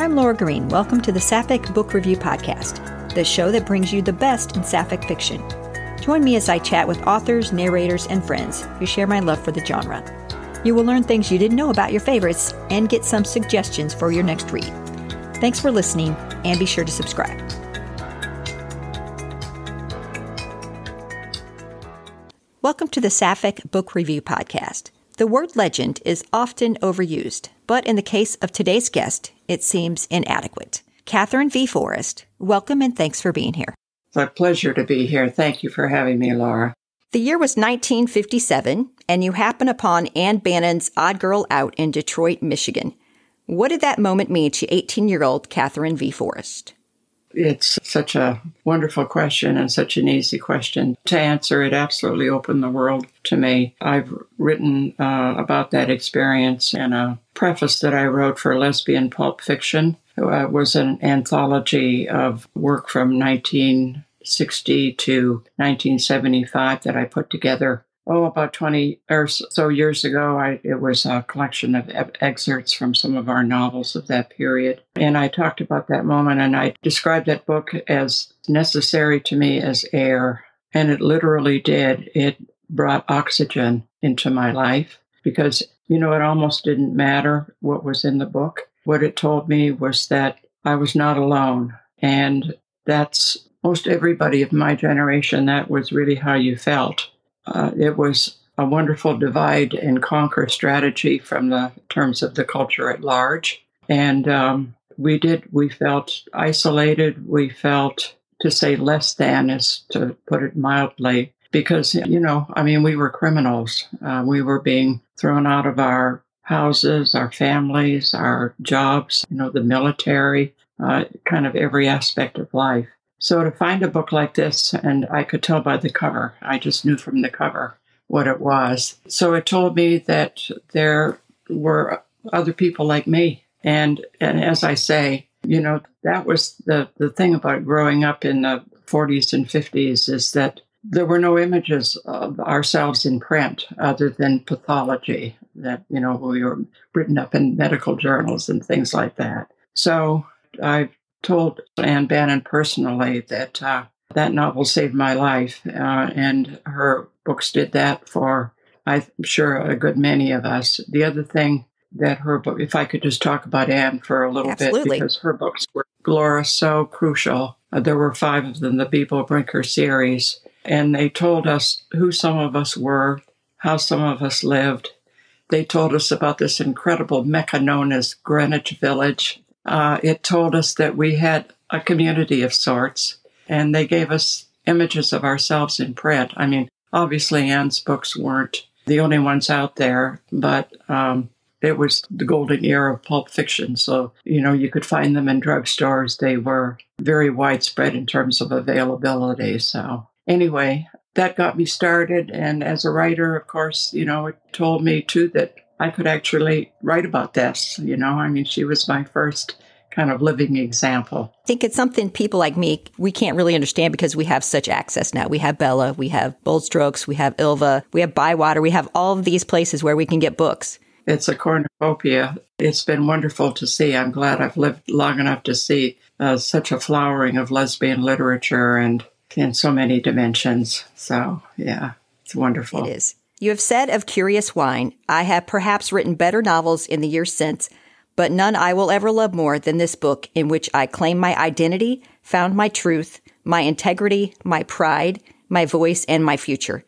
I'm Laura Green. Welcome to the Sapphic Book Review Podcast, the show that brings you the best in Sapphic fiction. Join me as I chat with authors, narrators, and friends who share my love for the genre. You will learn things you didn't know about your favorites and get some suggestions for your next read. Thanks for listening, and be sure to subscribe. Welcome to the Sapphic Book Review Podcast. The word legend is often overused, but in the case of today's guest, it seems inadequate. Katherine V. Forrest, welcome and thanks for being here. It's a pleasure to be here. Thank you for having me, Laura. The year was 1957, and you happen upon Ann Bannon's Odd Girl Out in Detroit, Michigan. What did that moment mean to 18 year old Katherine V. Forrest? It's such a wonderful question and such an easy question to answer. It absolutely opened the world to me. I've written uh, about that experience in a preface that I wrote for lesbian pulp fiction. It uh, was an anthology of work from 1960 to 1975 that I put together oh, about 20 or so years ago, I, it was a collection of excerpts from some of our novels of that period. And I talked about that moment and I described that book as necessary to me as air. And it literally did. It brought oxygen into my life because, you know, it almost didn't matter what was in the book. What it told me was that I was not alone. And that's most everybody of my generation, that was really how you felt uh, it was a wonderful divide and conquer strategy from the terms of the culture at large. And um, we did, we felt isolated. We felt, to say less than, is to put it mildly, because, you know, I mean, we were criminals. Uh, we were being thrown out of our houses, our families, our jobs, you know, the military, uh, kind of every aspect of life. So to find a book like this, and I could tell by the cover, I just knew from the cover what it was. So it told me that there were other people like me. And, and as I say, you know, that was the, the thing about growing up in the 40s and 50s is that there were no images of ourselves in print other than pathology that, you know, we were written up in medical journals and things like that. So I told Ann Bannon personally that uh, that novel saved my life, uh, and her books did that for, I'm sure, a good many of us. The other thing that her book, if I could just talk about Anne for a little Absolutely. bit, because her books were, Laura, so crucial. Uh, there were five of them, the Beebo Brinker series, and they told us who some of us were, how some of us lived. They told us about this incredible mecca known as Greenwich Village, uh, it told us that we had a community of sorts, and they gave us images of ourselves in print. I mean, obviously, Ann's books weren't the only ones out there, but um, it was the golden era of pulp fiction. So, you know, you could find them in drugstores. They were very widespread in terms of availability. So, anyway, that got me started. And as a writer, of course, you know, it told me too that I could actually write about this. You know, I mean, she was my first kind of living example. I think it's something people like me, we can't really understand because we have such access now. We have Bella, we have Bold Strokes, we have Ylva, we have Bywater, we have all of these places where we can get books. It's a cornucopia. It's been wonderful to see. I'm glad I've lived long enough to see uh, such a flowering of lesbian literature and in so many dimensions. So, yeah, it's wonderful. It is. You have said of Curious Wine, I have perhaps written better novels in the years since, but none I will ever love more than this book in which I claim my identity, found my truth, my integrity, my pride, my voice, and my future.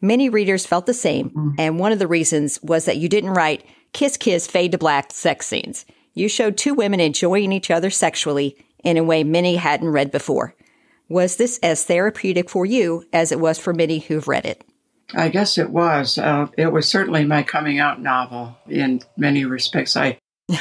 Many readers felt the same, mm. and one of the reasons was that you didn't write kiss kiss fade to black sex scenes. You showed two women enjoying each other sexually in a way many hadn't read before. Was this as therapeutic for you as it was for many who've read it? I guess it was. Uh, it was certainly my coming out novel in many respects. I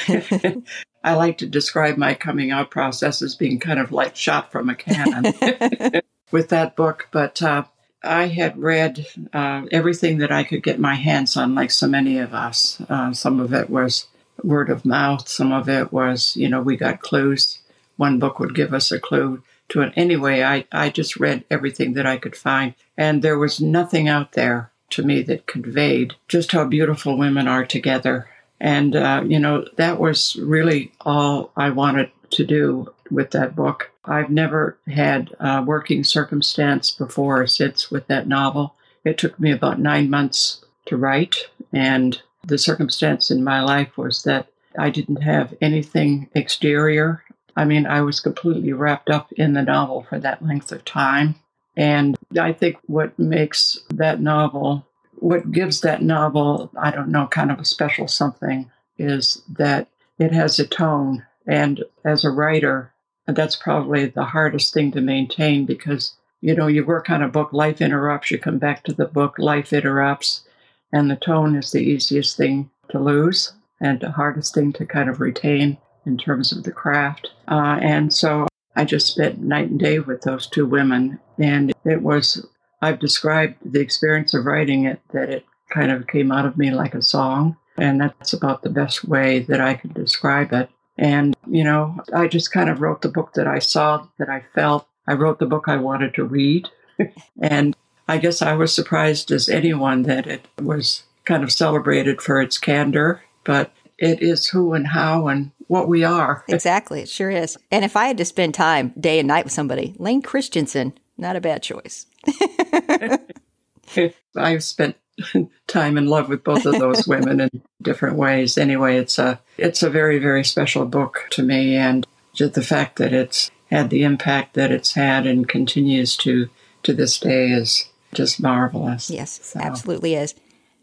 I like to describe my coming out process as being kind of like shot from a cannon with that book. But uh, I had read uh, everything that I could get my hands on, like so many of us. Uh, some of it was word of mouth. Some of it was, you know, we got clues. One book would give us a clue to it. Anyway, I, I just read everything that I could find. And there was nothing out there to me that conveyed just how beautiful women are together And, uh, you know, that was really all I wanted to do with that book. I've never had a working circumstance before or since with that novel. It took me about nine months to write, and the circumstance in my life was that I didn't have anything exterior. I mean, I was completely wrapped up in the novel for that length of time. And I think what makes that novel, what gives that novel, I don't know, kind of a special something is that it has a tone. And as a writer, that's probably the hardest thing to maintain because, you know, you work on a book, life interrupts, you come back to the book, life interrupts, and the tone is the easiest thing to lose and the hardest thing to kind of retain in terms of the craft. Uh, and so I just spent night and day with those two women. And it was, I've described the experience of writing it that it kind of came out of me like a song. And that's about the best way that I could describe it. And, you know, I just kind of wrote the book that I saw, that I felt. I wrote the book I wanted to read. and I guess I was surprised as anyone that it was kind of celebrated for its candor, but it is who and how and what we are. exactly, it sure is. And if I had to spend time day and night with somebody, Lane Christianson, not a bad choice. I've spent time in love with both of those women in different ways. Anyway, it's a it's a very very special book to me, and just the fact that it's had the impact that it's had and continues to to this day is just marvelous. Yes, so. absolutely is.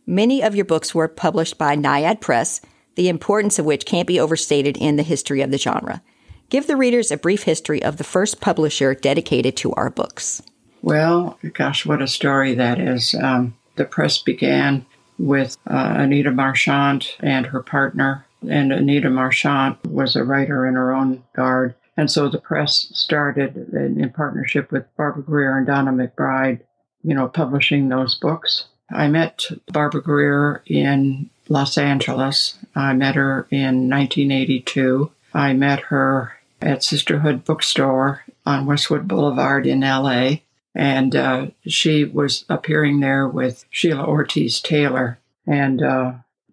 Many of your books were published by Naiad Press, the importance of which can't be overstated in the history of the genre. Give the readers a brief history of the first publisher dedicated to our books. Well, gosh, what a story that is. Um, the press began with uh, Anyda Marchant and her partner, and Anyda Marchant was a writer in her own guard. And so the press started in, in partnership with Barbara Grier and Donna McBride you know, publishing those books. I met Barbara Grier in Los Angeles. I met her in 1982. I met her at Sisterhood Bookstore on Westwood Boulevard in LA. And uh, she was appearing there with Sheila Ortiz Taylor. And uh,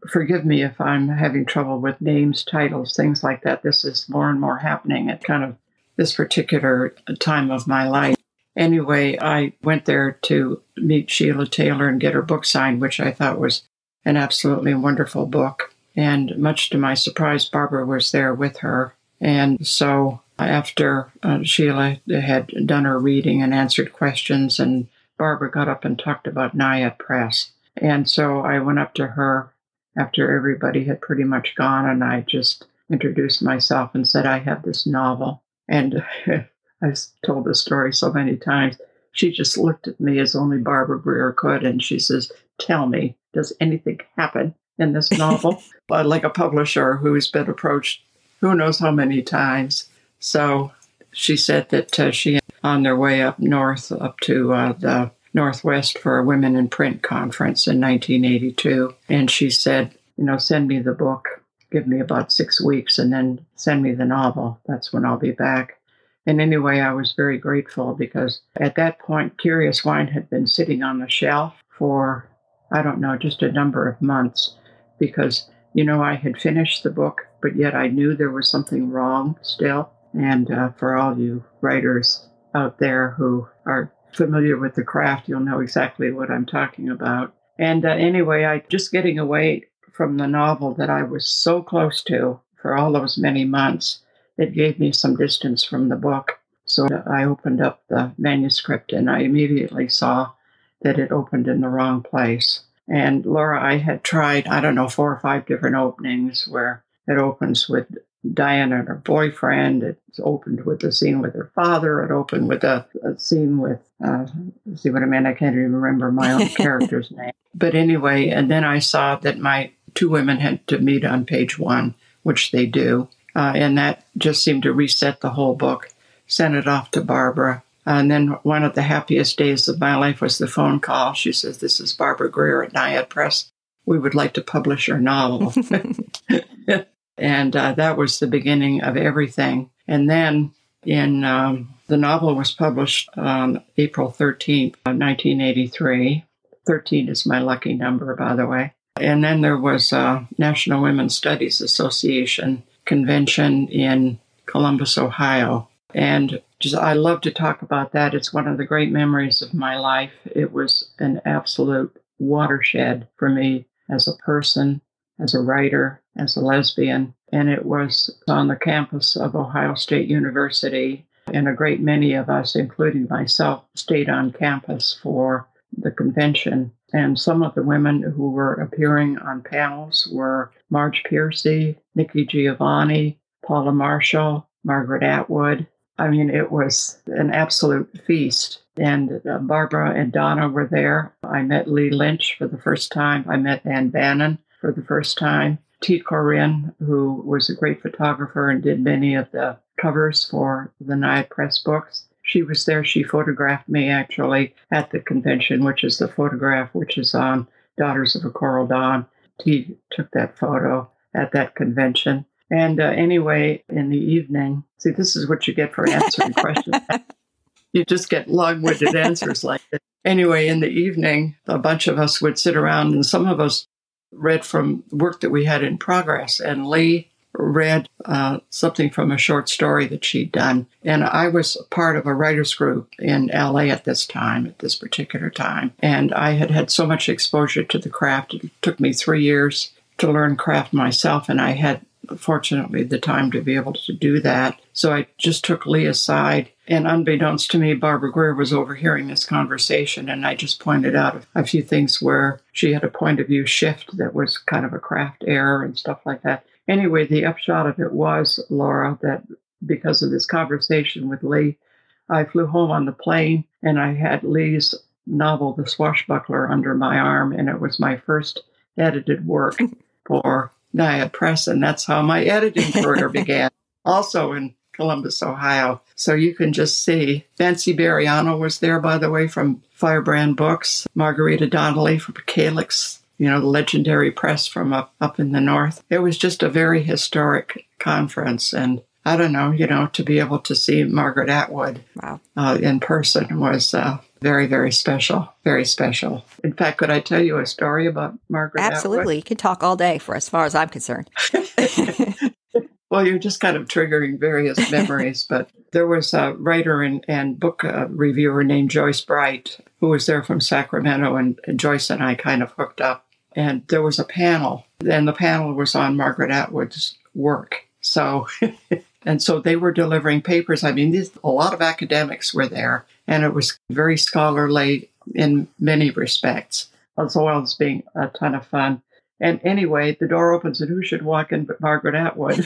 forgive me if I'm having trouble with names, titles, things like that. This is more and more happening at kind of this particular time of my life. Anyway, I went there to meet Sheila Taylor and get her book signed, which I thought was an absolutely wonderful book. And much to my surprise, Barbara was there with her. And so after uh, Sheila had done her reading and answered questions, and Barbara got up and talked about Naiad Press. And so I went up to her after everybody had pretty much gone, and I just introduced myself and said, I have this novel. And I've told the story so many times. She just looked at me as only Barbara Grier could, and she says, Tell me, does anything happen in this novel? like a publisher who's been approached who knows how many times. So she said that uh, she, on their way up north, up to uh, the Northwest for a Women in Print conference in 1982, and she said, You know, send me the book, give me about six weeks, and then send me the novel. That's when I'll be back. And anyway, I was very grateful because at that point, Curious Wine had been sitting on the shelf for, I don't know, just a number of months because, you know, I had finished the book, but yet I knew there was something wrong still. And uh, for all you writers out there who are familiar with the craft, you'll know exactly what I'm talking about. And uh, anyway, I just getting away from the novel that I was so close to for all those many months it gave me some distance from the book. So I opened up the manuscript and I immediately saw that it opened in the wrong place. And Laura, I had tried, I don't know, four or five different openings where it opens with Diana and her boyfriend. It opened with a scene with her father. It opened with a, a scene with, uh, see what I mean? I can't even remember my own character's name. But anyway, and then I saw that my two women had to meet on page one, which they do. Uh, and that just seemed to reset the whole book. Sent it off to Barbara. And then one of the happiest days of my life was the phone call. She says, This is Barbara Grier at Naiad Press. We would like to publish your novel. and uh, that was the beginning of everything. And then in um, the novel was published on April 13th, 1983. 13 is my lucky number, by the way. And then there was a National Women's Studies Association convention in Columbus, Ohio. And just, I love to talk about that. It's one of the great memories of my life. It was an absolute watershed for me as a person, as a writer, as a lesbian. And it was on the campus of Ohio State University. And a great many of us, including myself, stayed on campus for the convention. And some of the women who were appearing on panels were Marge Piercy, Nikki Giovanni, Paula Marshall, Margaret Atwood. I mean, it was an absolute feast. And uh, Barbara and Donna were there. I met Lee Lynch for the first time. I met Ann Bannon for the first time. Tee Corinne, who was a great photographer and did many of the covers for the Naiad Press books. She was there. She photographed me actually at the convention, which is the photograph which is on Daughters of a Coral Dawn. T took that photo at that convention. And uh, anyway, in the evening, see, this is what you get for answering questions. You just get long winded answers like this. Anyway, in the evening, a bunch of us would sit around, and some of us read from work that we had in progress. And Lee read uh, something from a short story that she'd done. And I was part of a writers group in LA at this time, at this particular time. And I had had so much exposure to the craft. It took me three years to learn craft myself, and I had fortunately the time to be able to do that. So I just took Lee aside. And unbeknownst to me, Barbara Grier was overhearing this conversation, and I just pointed out a few things where she had a point of view shift that was kind of a craft error and stuff like that. Anyway, the upshot of it was, Laura, that because of this conversation with Lee, I flew home on the plane and I had Lee's novel, The Swashbuckler, under my arm, and it was my first edited work for Naiad Press, and that's how my editing career began, also in Columbus, Ohio. So you can just see Nancy Bereano was there, by the way, from Firebrand Books, Margarita Donnelly from Calyx, you know, the legendary press from up, up in the north. It was just a very historic conference. And I don't know, you know, to be able to see Margaret Atwood wow. uh, in person was uh, very, very special. Very special. In fact, could I tell you a story about Margaret? Absolutely. Atwood? You can talk all day for as far as I'm concerned. well, you're just kind of triggering various memories, but there was a writer and, and book uh, reviewer named Joyce Bright who was there from Sacramento, and, and Joyce and I kind of hooked up. And there was a panel, and the panel was on Margaret Atwood's work. So And so they were delivering papers. I mean, a lot of academics were there, and it was very scholarly in many respects, as well as being a ton of fun. And anyway, the door opens, and who should walk in but Margaret Atwood?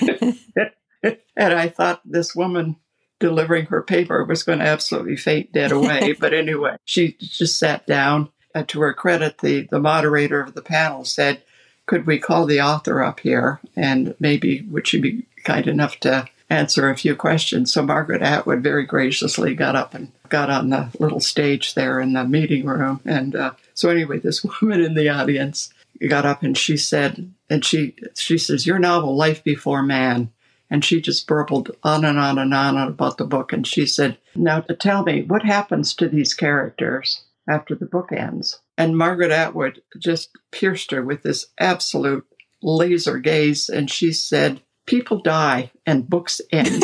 and I thought this woman delivering her paper was going to absolutely faint dead away. but anyway, she just sat down. And to her credit, the, the moderator of the panel said, Could we call the author up here? And maybe would she be kind enough to answer a few questions. So Margaret Atwood very graciously got up and got on the little stage there in the meeting room. And uh, so anyway, this woman in the audience got up and she said, and she she says, "Your novel, Life Before Man." And she just burbled on and on and on about the book. And she said, Now tell me, what happens to these characters after the book ends? And Margaret Atwood just pierced her with this absolute laser gaze. And she said, people die and books end.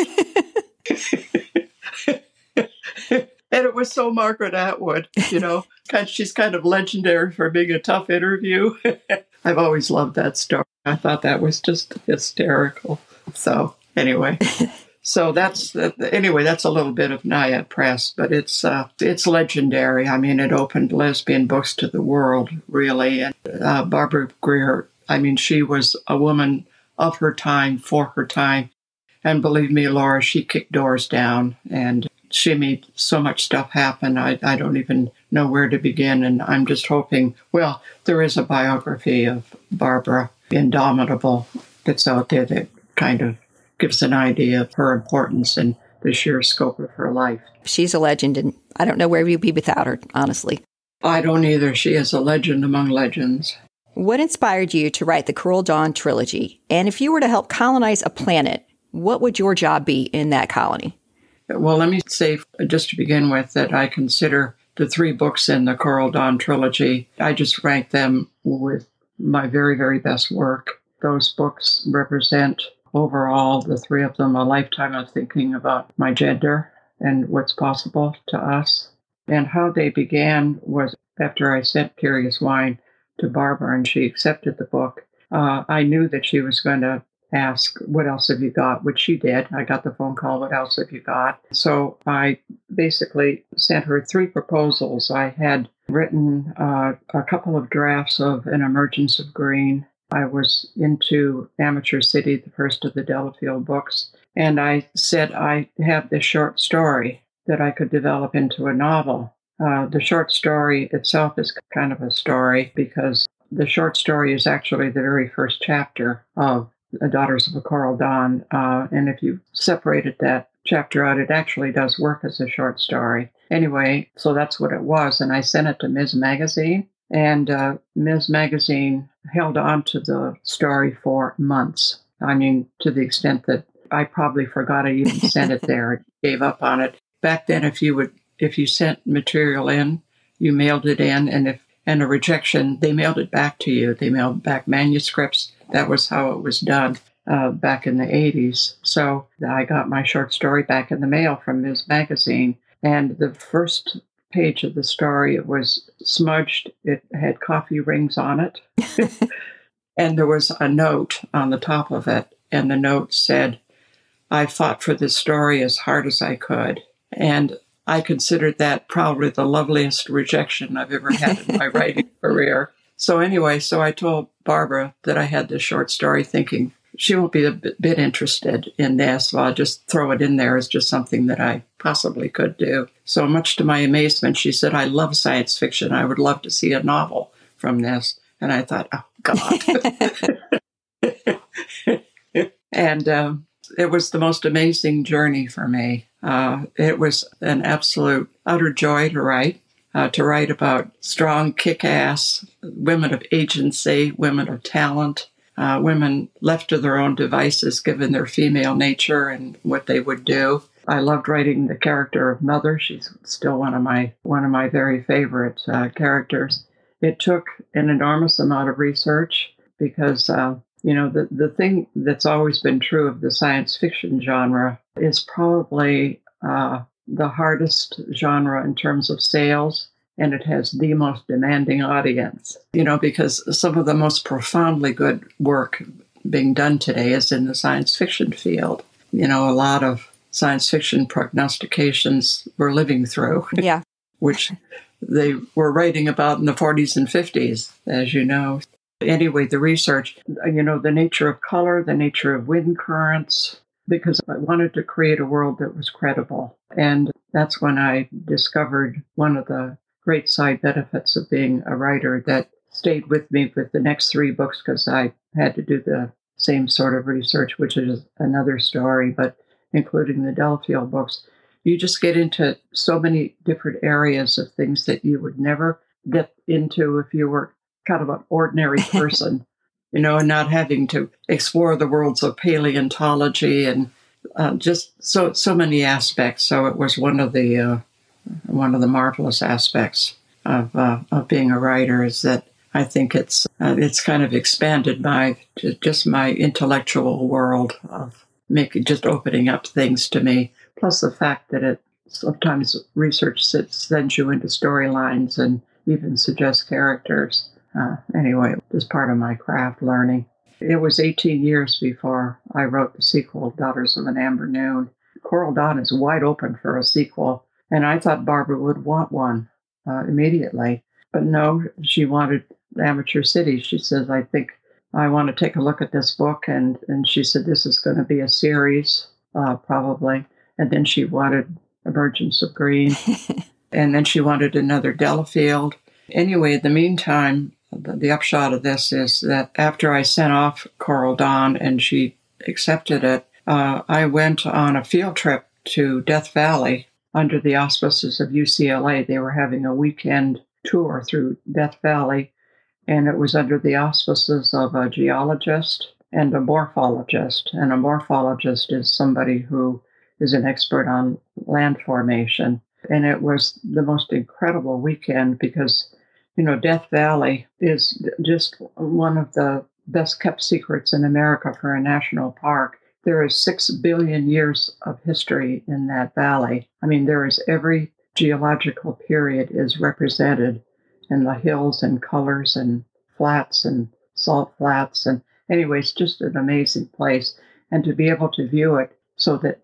and it was so Margaret Atwood, you know, she's kind of legendary for being a tough interview. I've always loved that story. I thought that was just hysterical. So anyway, so that's anyway. That's a little bit of Naiad Press, but it's uh, it's legendary. I mean, it opened lesbian books to the world, really. And uh, Barbara Grier, I mean, she was a woman of her time for her time. And believe me, Laura, she kicked doors down and she made so much stuff happen. I, I don't even know where to begin. And I'm just hoping, well, there is a biography of Barbara Indomitable that's out there that kind of gives an idea of her importance and the sheer scope of her life. She's a legend, and I don't know where we'd be without her, honestly. I don't either. She is a legend among legends. What inspired you to write the Coral Dawn trilogy? And if you were to help colonize a planet, what would your job be in that colony? Well, let me say, just to begin with, that I consider the three books in the Coral Dawn trilogy, I just rank them with my very, very best work. Those books represent overall, the three of them, a lifetime of thinking about my gender and what's possible to us. And how they began was after I sent Curious Wine to Barbara and she accepted the book. Uh, I knew that she was going to ask, What else have you got? Which she did. I got the phone call, What else have you got? So I basically sent her three proposals. I had written uh, a couple of drafts of An Emergence of Green. I was into Amateur City, the first of the Delafield books, and I said I have this short story that I could develop into a novel. Uh, the short story itself is kind of a story because the short story is actually the very first chapter of Daughters of a Coral Dawn. Uh, and if you separated that chapter out, it actually does work as a short story. Anyway, so that's what it was. And I sent it to Ms. Magazine. And uh, Ms. Magazine held on to the story for months. I mean, to the extent that I probably forgot I even sent it there, gave up on it. Back then, if you would, if you sent material in, you mailed it in, and if and a rejection, they mailed it back to you. They mailed back manuscripts. That was how it was done uh, back in the 80s. So I got my short story back in the mail from Ms. Magazine. And the first page of the story it was smudged, it had coffee rings on it. and there was a note on the top of it. And the note said, I fought for this story as hard as I could. And I considered that probably the loveliest rejection I've ever had in my writing career. So, anyway, so I told Barbara that I had this short story thinking she won't be a bit interested in this. So I'll just throw it in there as just something that I possibly could do. So, much to my amazement, she said, I love science fiction. I would love to see a novel from this. And I thought, oh, God. and um, it was the most amazing journey for me. Uh, it was an absolute, utter joy to write. Uh, to write about strong, kick ass women of agency, women of talent, uh, women left to their own devices given their female nature and what they would do. I loved writing the character of Mother. She's still one of my one of my very favorite uh, characters. It took an enormous amount of research because uh, you know, the, the thing that's always been true of the science fiction genre is probably uh, the hardest genre in terms of sales, and it has the most demanding audience. You know, because some of the most profoundly good work being done today is in the science fiction field. You know, a lot of science fiction prognostications we're living through. Yeah. which they were writing about in the 40s and 50s, as you know. Anyway, the research, uh, you know, the nature of color, the nature of wind currents, because I wanted to create a world that was credible. And that's when I discovered one of the great side benefits of being a writer that stayed with me with the next three books because I had to do the same sort of research, which is another story, but including the Delafield books. You just get into so many different areas of things that you would never get into if you were kind of an ordinary person, you know, and not having to explore the worlds of paleontology and uh, just so so many aspects. So it was one of the uh, one of the marvelous aspects of uh, of being a writer is that I think it's uh, it's kind of expanded my just my intellectual world of making just opening up things to me. Plus the fact that it sometimes research sends you into storylines and even suggests characters. Uh, anyway, it was part of my craft learning. It was 18 years before I wrote the sequel, Daughters of an Amber Noon. Coral Dawn is wide open for a sequel, and I thought Barbara would want one uh, immediately. But no, she wanted Amateur City. She says, I think I want to take a look at this book. And, and she said, this is going to be a series, uh, probably. And then she wanted Emergence of Green. and then she wanted another Delafield. Anyway, in the meantime, the upshot of this is that after I sent off Coral Dawn and she accepted it, uh, I went on a field trip to Death Valley under the auspices of UCLA. They were having a weekend tour through Death Valley, and it was under the auspices of a geologist and a morphologist. And a morphologist is somebody who is an expert on land formation. And it was the most incredible weekend because You know, Death Valley is just one of the best kept secrets in America for a national park. There is six billion years of history in that valley. I mean, there is every geological period is represented in the hills and colors and flats and salt flats. And anyway, it's just an amazing place. And to be able to view it so that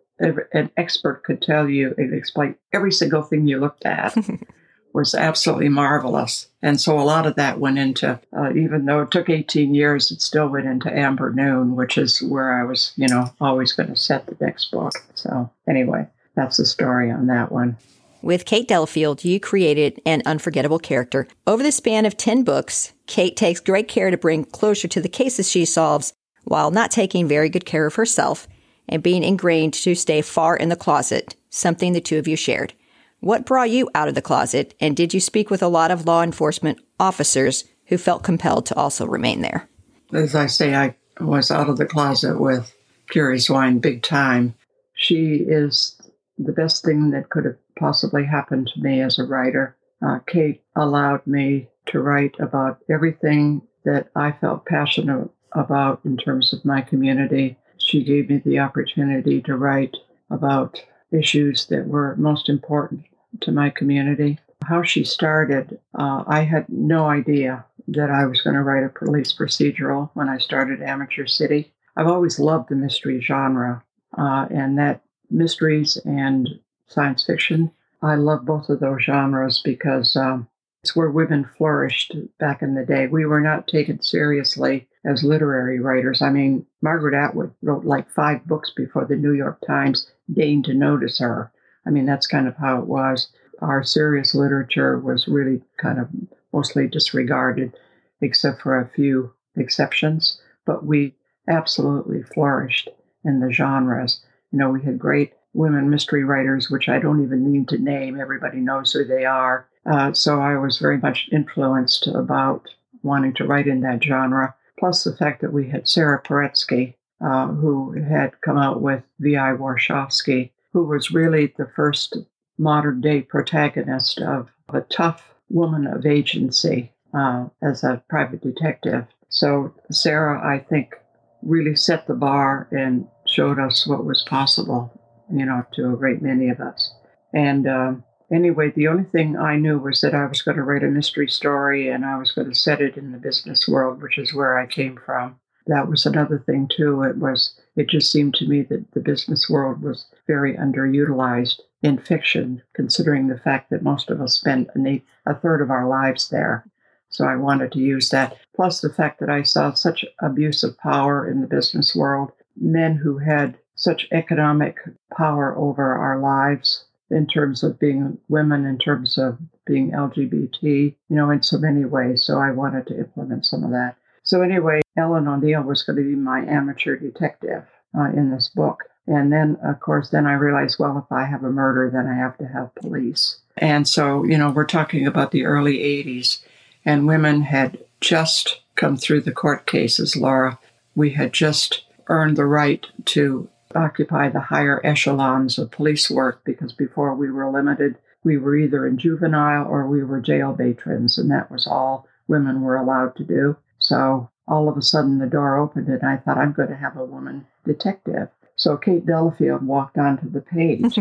an expert could tell you and explain every single thing you looked at was absolutely marvelous. And so a lot of that went into, uh, even though it took 18 years, it still went into Amber Noon, which is where I was, you know, always going to set the next book. So anyway, that's the story on that one. With Kate Delafield, you created an unforgettable character. Over the span of 10 books, Kate takes great care to bring closure to the cases she solves while not taking very good care of herself and being ingrained to stay far in the closet, something the two of you shared. What brought you out of the closet, and did you speak with a lot of law enforcement officers who felt compelled to also remain there? As I say, I was out of the closet with Curious Wine big time. She is the best thing that could have possibly happened to me as a writer. Uh, Kate allowed me to write about everything that I felt passionate about in terms of my community. She gave me the opportunity to write about issues that were most important to my community. How she started, uh, I had no idea that I was going to write a police procedural when I started Amateur City. I've always loved the mystery genre, uh, and that mysteries and science fiction. I love both of those genres because um, it's where women flourished back in the day. We were not taken seriously as literary writers. I mean, Margaret Atwood wrote like five books before the New York Times deigned to notice her. I mean, that's kind of how it was. Our serious literature was really kind of mostly disregarded, except for a few exceptions. But we absolutely flourished in the genres. You know, we had great women mystery writers, which I don't even need to name. Everybody knows who they are. Uh, so I was very much influenced about wanting to write in that genre. Plus the fact that we had Sara Paretsky, uh, who had come out with V.I. Warshawski, who was really the first modern day protagonist of a tough woman of agency uh, as a private detective. So Sara, I think, really set the bar and showed us what was possible, you know, to a great many of us. And um, anyway, the only thing I knew was that I was going to write a mystery story and I was going to set it in the business world, which is where I came from. That was another thing too. It was it just seemed to me that the business world was very underutilized in fiction, considering the fact that most of us spend a, a third of our lives there. So I wanted to use that. Plus the fact that I saw such abuse of power in the business world, men who had such economic power over our lives in terms of being women, in terms of being LGBT, you know, in so many ways. So I wanted to implement some of that. So anyway, Ellen O'Neill was going to be my amateur detective uh, in this book. And then, of course, then I realized, well, if I have a murder, then I have to have police. And so, you know, we're talking about the early 80s, and women had just come through the court cases, Laura. We had just earned the right to occupy the higher echelons of police work because before we were limited, we were either in juvenile or we were jail patrons, and that was all women were allowed to do. So all of a sudden the door opened and I thought I'm going to have a woman detective. So Kate Delafield walked onto the page.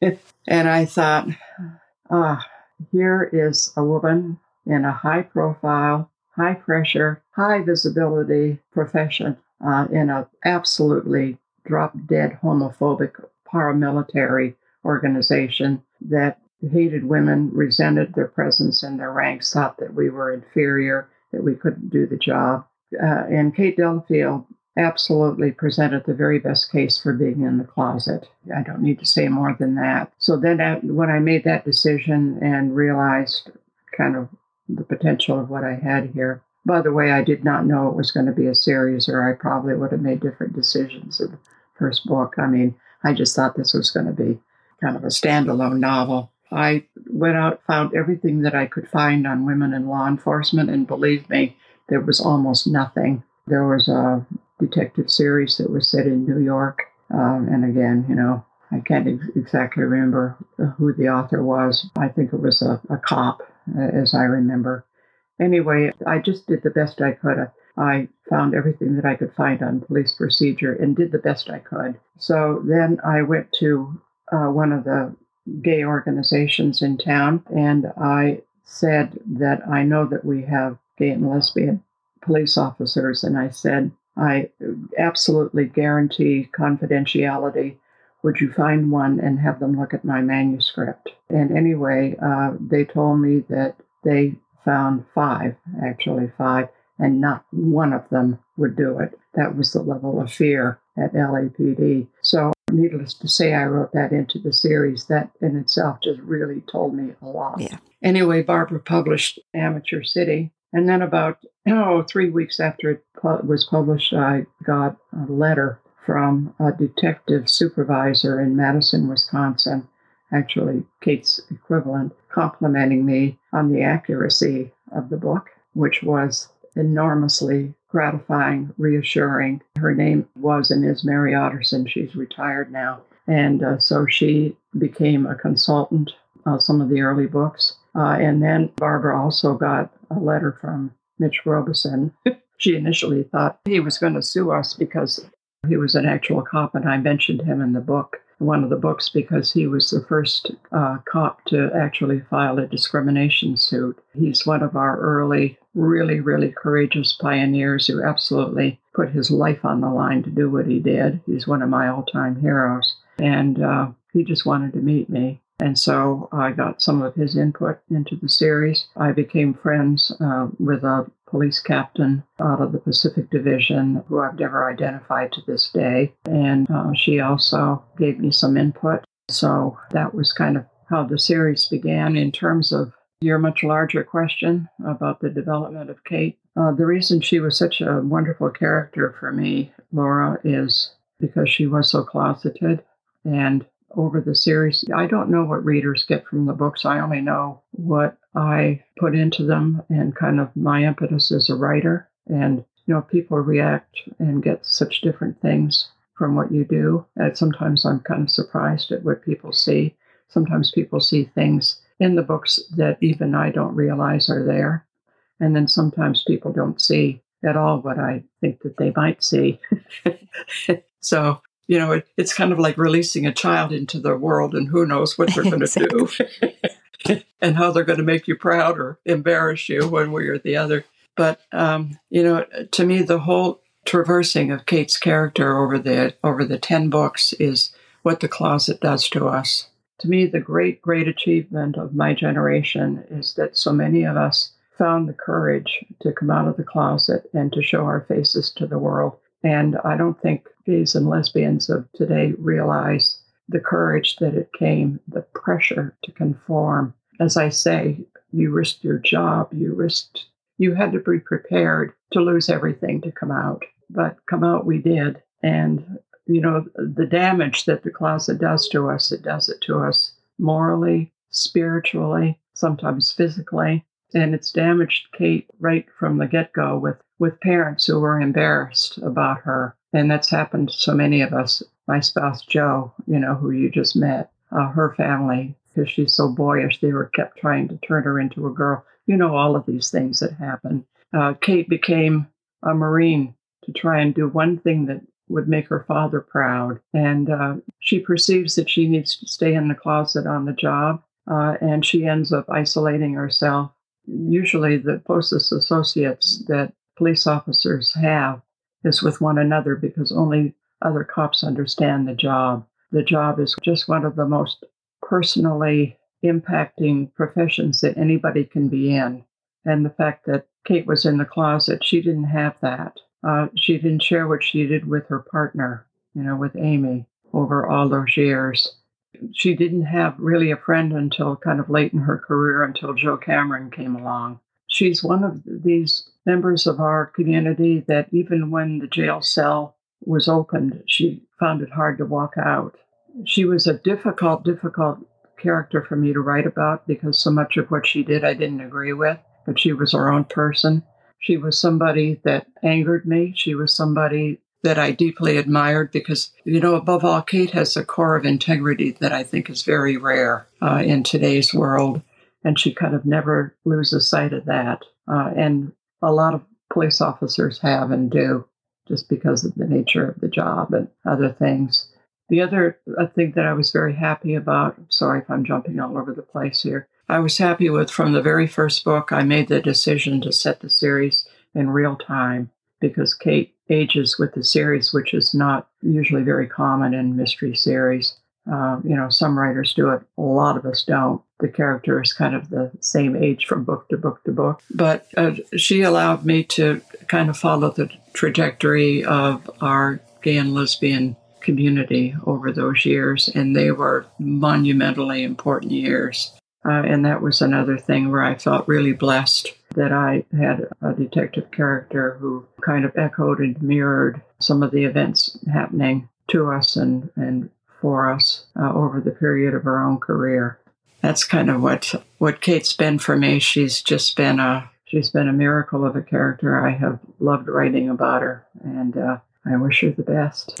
and I thought, ah, here is a woman in a high profile, high pressure, high visibility profession uh, in an absolutely drop dead homophobic paramilitary organization that hated women, resented their presence in their ranks, thought that we were inferior, that we couldn't do the job. Uh, and Kate Delafield absolutely presented the very best case for being in the closet. I don't need to say more than that. So then, when I made that decision and realized kind of the potential of what I had here, by the way, I did not know it was going to be a series, or I probably would have made different decisions in the first book. I mean, I just thought this was going to be kind of a standalone novel. I went out, found everything that I could find on women in law enforcement, and believe me, there was almost nothing. There was a detective series that was set in New York, um, and again, you know, I can't ex- exactly remember who the author was. I think it was a, a cop uh, as I remember. Anyway, I just did the best I could. I found everything that I could find on police procedure and did the best I could. So then I went to uh, one of the gay organizations in town and I said that I know that we have gay and lesbian police officers, and I said, I absolutely guarantee confidentiality. Would you find one and have them look at my manuscript? And anyway, uh, they told me that they found five, actually five, and not one of them would do it. That was the level of fear at LAPD. So, needless to say, I wrote that into the series. That in itself just really told me a lot. Yeah. Anyway, Barbara published Amateur City. And then, about oh, three weeks after it was published, I got a letter from a detective supervisor in Madison, Wisconsin, actually Kate's equivalent, complimenting me on the accuracy of the book, which was enormously gratifying, reassuring. Her name was and is Mary Otterson. She's retired now. And uh, so she became a consultant on some of the early books. Uh, and then Barbara also got a letter from Mitch Robison. she initially thought he was going to sue us because he was an actual cop, and I mentioned him in the book one of the books because he was the first uh, cop to actually file a discrimination suit. He's one of our early, really, really courageous pioneers who absolutely put his life on the line to do what he did. He's one of my all time heroes. And uh, he just wanted to meet me. And so I got some of his input into the series. I became friends uh, with a police captain out of the Pacific Division, who I've never identified to this day. And uh, she also gave me some input. So that was kind of how the series began in terms of your much larger question about the development of Kate. Uh, the reason she was such a wonderful character for me, Laura, is because she was so closeted and over the series. I don't know what readers get from the books. I only know what I put into them and kind of my impetus as a writer. And, you know, people react and get such different things from what you do. And sometimes I'm kind of surprised at what people see. Sometimes people see things in the books that even I don't realize are there. And then sometimes people don't see at all what I think that they might see. so you know, it, it's kind of like releasing a child into the world and who knows what they're going to do and how they're going to make you proud or embarrass you one way or the other. But, um, you know, to me, the whole traversing of Kate's character over the, over the 10 books is what the closet does to us. To me, the great, great achievement of my generation is that so many of us found the courage to come out of the closet and to show our faces to the world. And I don't think gays and lesbians of today realize the courage that it came, the pressure to conform. As I say, you risked your job, you risked, you had to be prepared to lose everything to come out. But come out we did. And, you know, the damage that the closet does to us, it does it to us morally, spiritually, sometimes physically. And it's damaged Kate right from the get go with, with parents who were embarrassed about her and that's happened to so many of us. My spouse, Jo, you know, who you just met, uh, her family, because she's so boyish, they were kept trying to turn her into a girl. You know, all of these things that happen. Uh, Kate became a Marine to try and do one thing that would make her father proud. And uh, she perceives that she needs to stay in the closet on the job, uh, and she ends up isolating herself. Usually, the closest associates that police officers have is with one another because only other cops understand the job. The job is just one of the most personally impacting professions that anybody can be in. And the fact that Kate was in the closet, she didn't have that. Uh, she didn't share what she did with her partner, you know, with Aimee over all those years. She didn't have really a friend until kind of late in her career until Joe Cameron came along. She's one of these members of our community that even when the jail cell was opened, she found it hard to walk out. She was a difficult, difficult character for me to write about because so much of what she did I didn't agree with, but she was her own person. She was somebody that angered me. She was somebody that I deeply admired because, you know, above all, Kate has a core of integrity that I think is very rare uh, in today's world. And she kind of never loses sight of that. Uh, and a lot of police officers have and do just because of the nature of the job and other things. The other thing that I was very happy about, sorry if I'm jumping all over the place here, I was happy with from the very first book, I made the decision to set the series in real time because Kate ages with the series, which is not usually very common in mystery series. Uh, you know, some writers do it, a lot of us don't. The character is kind of the same age from book to book to book. But uh, she allowed me to kind of follow the trajectory of our gay and lesbian community over those years, and they were monumentally important years. Uh, and that was another thing where I felt really blessed that I had a detective character who kind of echoed and mirrored some of the events happening to us and, and for us uh, over the period of her own career. That's kind of what what Kate's been for me. She's just been a she's been a miracle of a character. I have loved writing about her, and uh, I wish her the best.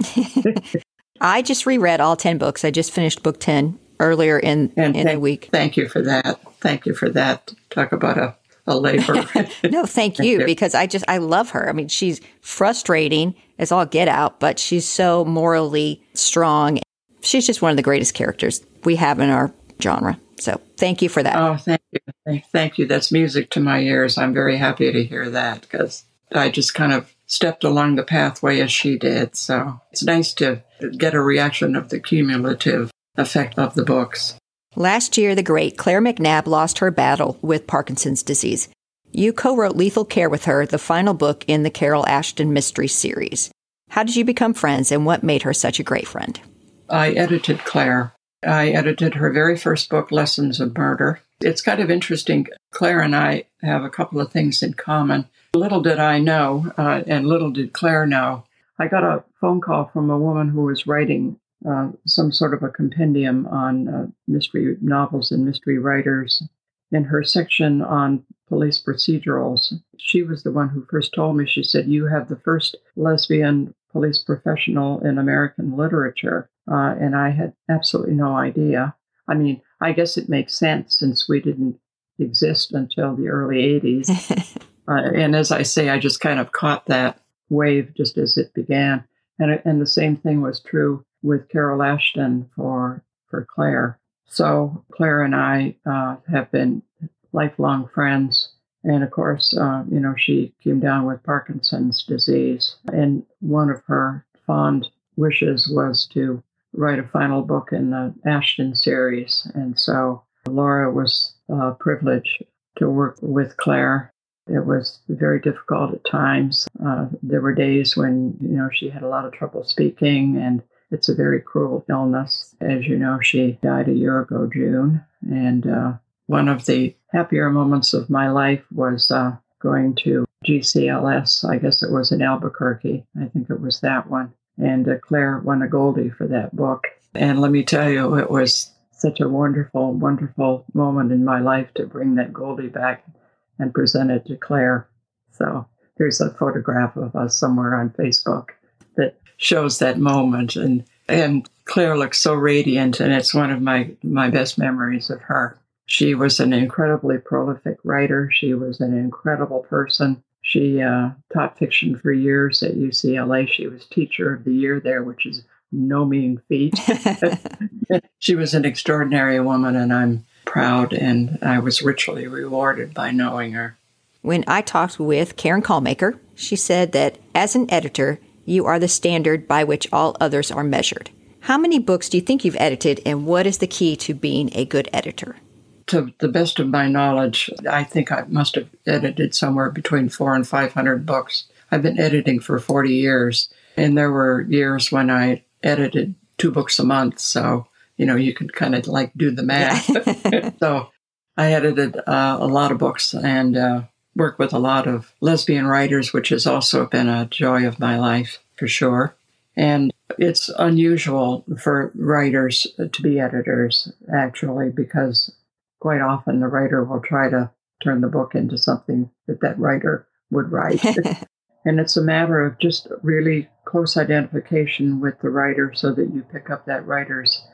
I just reread all ten books. I just finished book ten earlier in and in thank, a week. Thank you for that. Thank you for that. Talk about a a labor. no, thank you, because I just I love her. I mean, she's frustrating as all get out, but she's so morally strong. She's just one of the greatest characters we have in our genre. So thank you for that. Oh, thank you. Thank you. That's music to my ears. I'm very happy to hear that because I just kind of stepped along the pathway as she did. So it's nice to get a reaction of the cumulative effect of the books. Last year, the great Claire McNab lost her battle with Parkinson's disease. You co wrote Lethal Care with her, the final book in the Carol Ashton Mystery series. How did you become friends and what made her such a great friend? I edited Claire. I edited her very first book, Lessons of Murder. It's kind of interesting. Claire and I have a couple of things in common. Little did I know, uh, and little did Claire know. I got a phone call from a woman who was writing uh, some sort of a compendium on uh, mystery novels and mystery writers. In her section on police procedurals, she was the one who first told me, she said, You have the first lesbian police professional in American literature. Uh, and I had absolutely no idea. I mean, I guess it makes sense since we didn't exist until the early 80s. uh, and as I say, I just kind of caught that wave just as it began. And, and the same thing was true with Carol Ashton for for Claire. So Claire and I uh, have been lifelong friends. And of course, uh, you know, she came down with Parkinson's disease. And one of her fond wishes was to write a final book in the Ashton series. And so Laura was uh, privileged to work with Claire. It was very difficult at times. Uh, there were days when, you know, she had a lot of trouble speaking and it's a very cruel illness. As you know, she died a year ago, June. And uh, one of the happier moments of my life was uh, going to GCLS. I guess it was in Albuquerque. I think it was that one. And uh, Claire won a Goldie for that book. And let me tell you, it was such a wonderful, wonderful moment in my life to bring that Goldie back and present it to Claire. So there's a photograph of us somewhere on Facebook that shows that moment and and Claire looks so radiant and it's one of my my best memories of her. She was an incredibly prolific writer. She was an incredible person. She uh, taught fiction for years at UCLA. She was teacher of the year there, which is no mean feat. she was an extraordinary woman, and I'm proud and I was richly rewarded by knowing her. When I talked with Karin Kallmaker, she said that as an editor, you are the standard by which all others are measured. How many books do you think you've edited, and what is the key to being a good editor? To the best of my knowledge, I think I must have edited somewhere between four and 500 books. I've been editing for 40 years, and there were years when I edited two books a month. So, you know, you can kind of like do the math. so I edited uh, a lot of books, and uh, work with a lot of lesbian writers, which has also been a joy of my life for sure. And it's unusual for writers to be editors, actually, because quite often the writer will try to turn the book into something that that writer would write. and it's a matter of just really close identification with the writer so that you pick up that writer's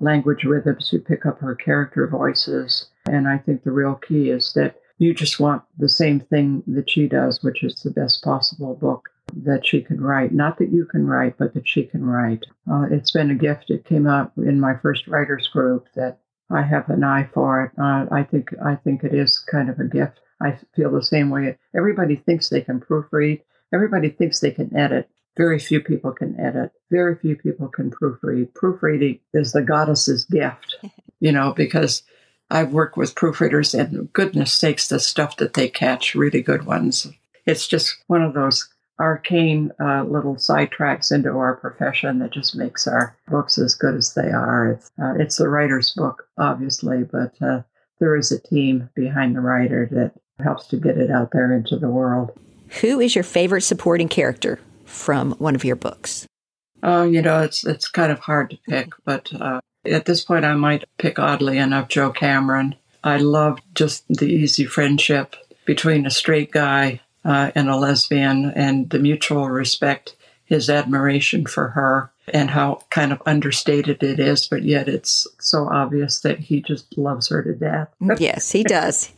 language rhythms, you pick up her character voices, And I think the real key is that you just want the same thing that she does, which is the best possible book that she can write. Not that you can write, but that she can write. Uh, it's been a gift. It came out in my first writers group that I have an eye for it. Uh, I think I think it is kind of a gift. I feel the same way. Everybody thinks they can proofread. Everybody thinks they can edit. Very few people can edit. Very few people can proofread. Proofreading is the goddess's gift, you know, because I've worked with proofreaders and goodness sakes, the stuff that they catch, really good ones. It's just one of those arcane uh, little sidetracks into our profession that just makes our books as good as they are. It's, uh, it's the writer's book, obviously, but uh, there is a team behind the writer that helps to get it out there into the world. Who is your favorite supporting character from one of your books? Oh, you know, it's it's kind of hard to pick, but uh, at this point, I might pick oddly enough Joe Cameron. I love just the easy friendship between a straight guy uh, and a lesbian, and the mutual respect, his admiration for her, and how kind of understated it is, but yet it's so obvious that he just loves her to death. yes, he does.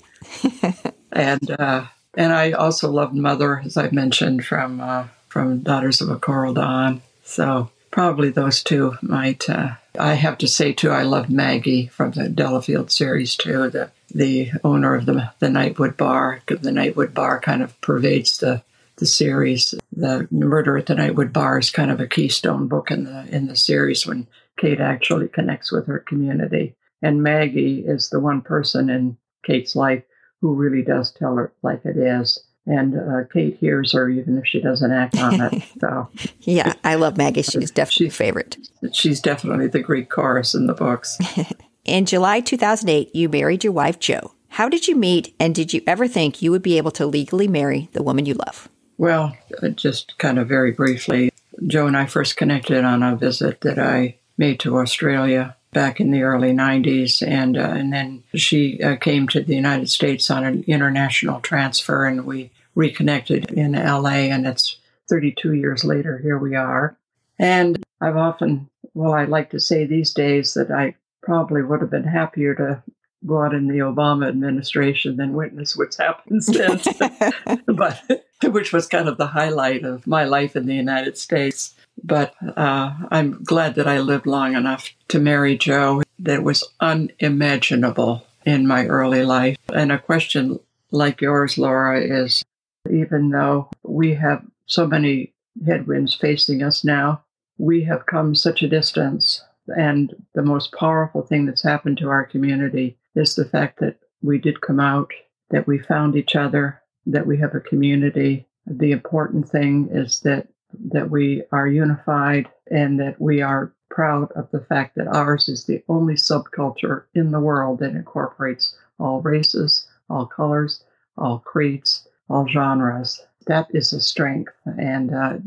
and uh, and I also loved Mother, as I mentioned from uh, from Daughters of a Coral Dawn. So probably those two might. Uh, I have to say too, I loved Maggie from the Delafield series too. The the owner of the the Nightwood Bar. The Nightwood Bar kind of pervades the the series. The Murder at the Nightwood Bar is kind of a keystone book in the in the series when Kate actually connects with her community. And Maggie is the one person in Kate's life who really does tell her like it is. And uh, Kate hears her even if she doesn't act on it. So, yeah, I love Maggie. She's definitely she, favorite. She's definitely the Greek chorus in the books. in July 2008, you married your wife, Jo. How did you meet, and did you ever think you would be able to legally marry the woman you love? Well, uh, just kind of very briefly, Jo and I first connected on a visit that I made to Australia back in the early 90s. And, uh, and then she uh, came to the United States on an international transfer, and we reconnected in LA. And it's 32 years later, here we are. And I've often, well, I like to say these days that I probably would have been happier to go out in the Obama administration than witness what's happened since, but which was kind of the highlight of my life in the United States. But uh, I'm glad that I lived long enough to marry Jo. That was unimaginable in my early life. And a question like yours, Laura, is even though we have so many headwinds facing us now, we have come such a distance. And the most powerful thing that's happened to our community is the fact that we did come out, that we found each other, that we have a community. The important thing is that that we are unified and that we are proud of the fact that ours is the only subculture in the world that incorporates all races, all colors, all creeds, all genres. That is a strength, and uh,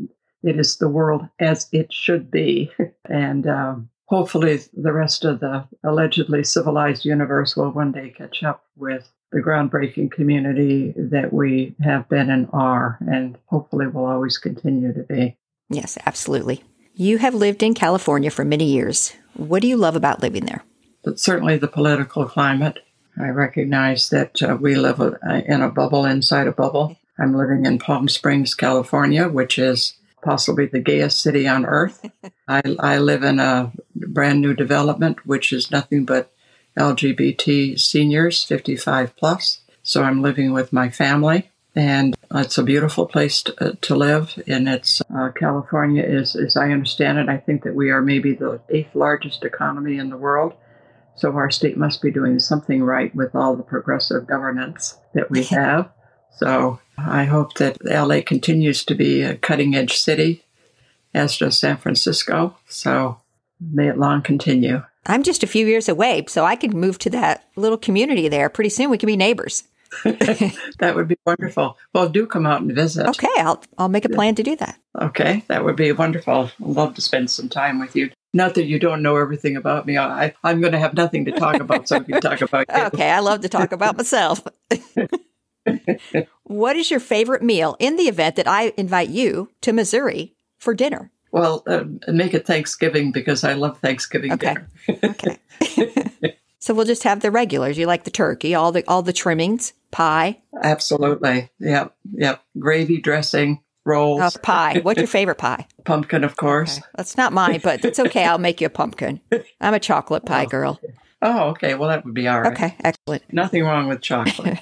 it is the world as it should be. and um, hopefully, the rest of the allegedly civilized universe will one day catch up with the groundbreaking community that we have been and are, and hopefully will always continue to be. Yes, absolutely. You have lived in California for many years. What do you love about living there? But certainly the political climate. I recognize that uh, we live in a bubble inside a bubble. I'm living in Palm Springs, California, which is possibly the gayest city on earth. I, I live in a brand new development, which is nothing but LGBT seniors, 55 plus. So I'm living with my family, and it's a beautiful place to, uh, to live. And it's uh, California is, as I understand it, I think that we are maybe the eighth largest economy in the world. So our state must be doing something right with all the progressive governance that we have. So I hope that LA continues to be a cutting edge city, as does San Francisco. So may it long continue. I'm just a few years away, so I could move to that little community there. Pretty soon we can be neighbors. that would be wonderful. Well, do come out and visit. Okay, I'll I'll make a plan to do that. Okay, that would be wonderful. I'd love to spend some time with you. Not that you don't know everything about me. I, I'm going to have nothing to talk about, so we can talk about you. Okay, I love to talk about myself. what is your favorite meal in the event that I invite you to Missouri for dinner? Well, uh, make it Thanksgiving because I love Thanksgiving okay. dinner. okay. So we'll just have the regulars. You like the turkey, all the all the trimmings, pie. Absolutely. Yep. Yep. Gravy dressing, rolls. Oh, pie. What's your favorite pie? Pumpkin, of course. Okay. That's not mine, but it's okay. I'll make you a pumpkin. I'm a chocolate pie girl. Oh, okay. Well, that would be all right. Okay, excellent. Nothing wrong with chocolate.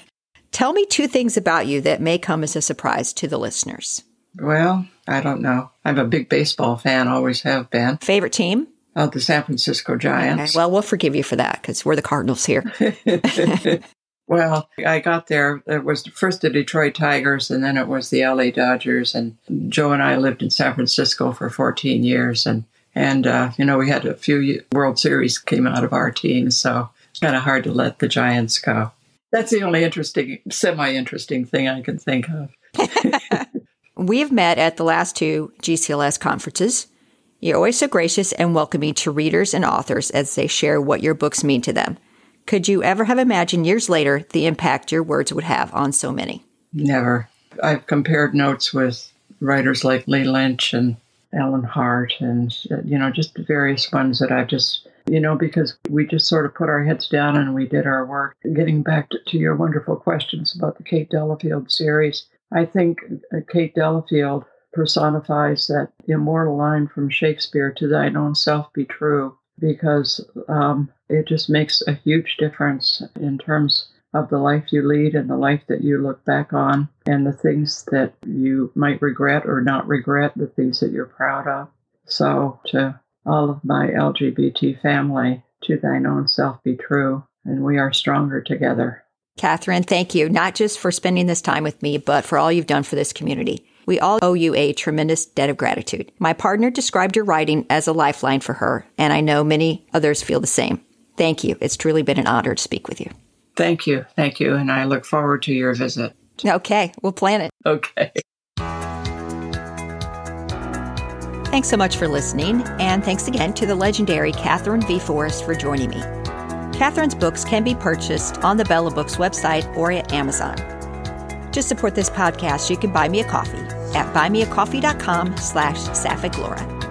Tell me two things about you that may come as a surprise to the listeners. well, I don't know. I'm a big baseball fan, always have been. Favorite team? Oh, the San Francisco Okay, Giants. well, we'll forgive you for that because we're the Cardinals here. well, I got there. It was first the Detroit Tigers, and then it was the LA Dodgers. And Jo and I lived in San Francisco for 14 years, and and uh, you know we had a few World Series came out of our team, so it's kind of hard to let the Giants go. That's the only interesting, semi-interesting thing I can think of. We have met at the last two GCLS conferences. You're always so gracious and welcoming to readers and authors as they share what your books mean to them. Could you ever have imagined years later the impact your words would have on so many? Never. I've compared notes with writers like Lee Lynch and Ellen Hart, and uh, you know, just various ones that I've just, you know, because we just sort of put our heads down and we did our work. Getting back to, to your wonderful questions about the Kate Delafield series, I think uh, Kate Delafield personifies that immortal line from Shakespeare to thine own self be true because um, it just makes a huge difference in terms of the life you lead and the life that you look back on and the things that you might regret or not regret, the things that you're proud of. So, to all of my LGBT family, to thine own self be true, and we are stronger together. Katherine, thank you, not just for spending this time with me, but for all you've done for this community. We all owe you a tremendous debt of gratitude. My partner described your writing as a lifeline for her, and I know many others feel the same. Thank you. It's truly been an honor to speak with you. Thank you. Thank you. And I look forward to your visit. Okay, we'll plan it. Okay. Thanks so much for listening, and thanks again to the legendary Katherine V. Forrest for joining me. Katherine's books can be purchased on the Bella Books website or at Amazon. To support this podcast, you can buy me a coffee at buymeacoffee.com slash Sapphic.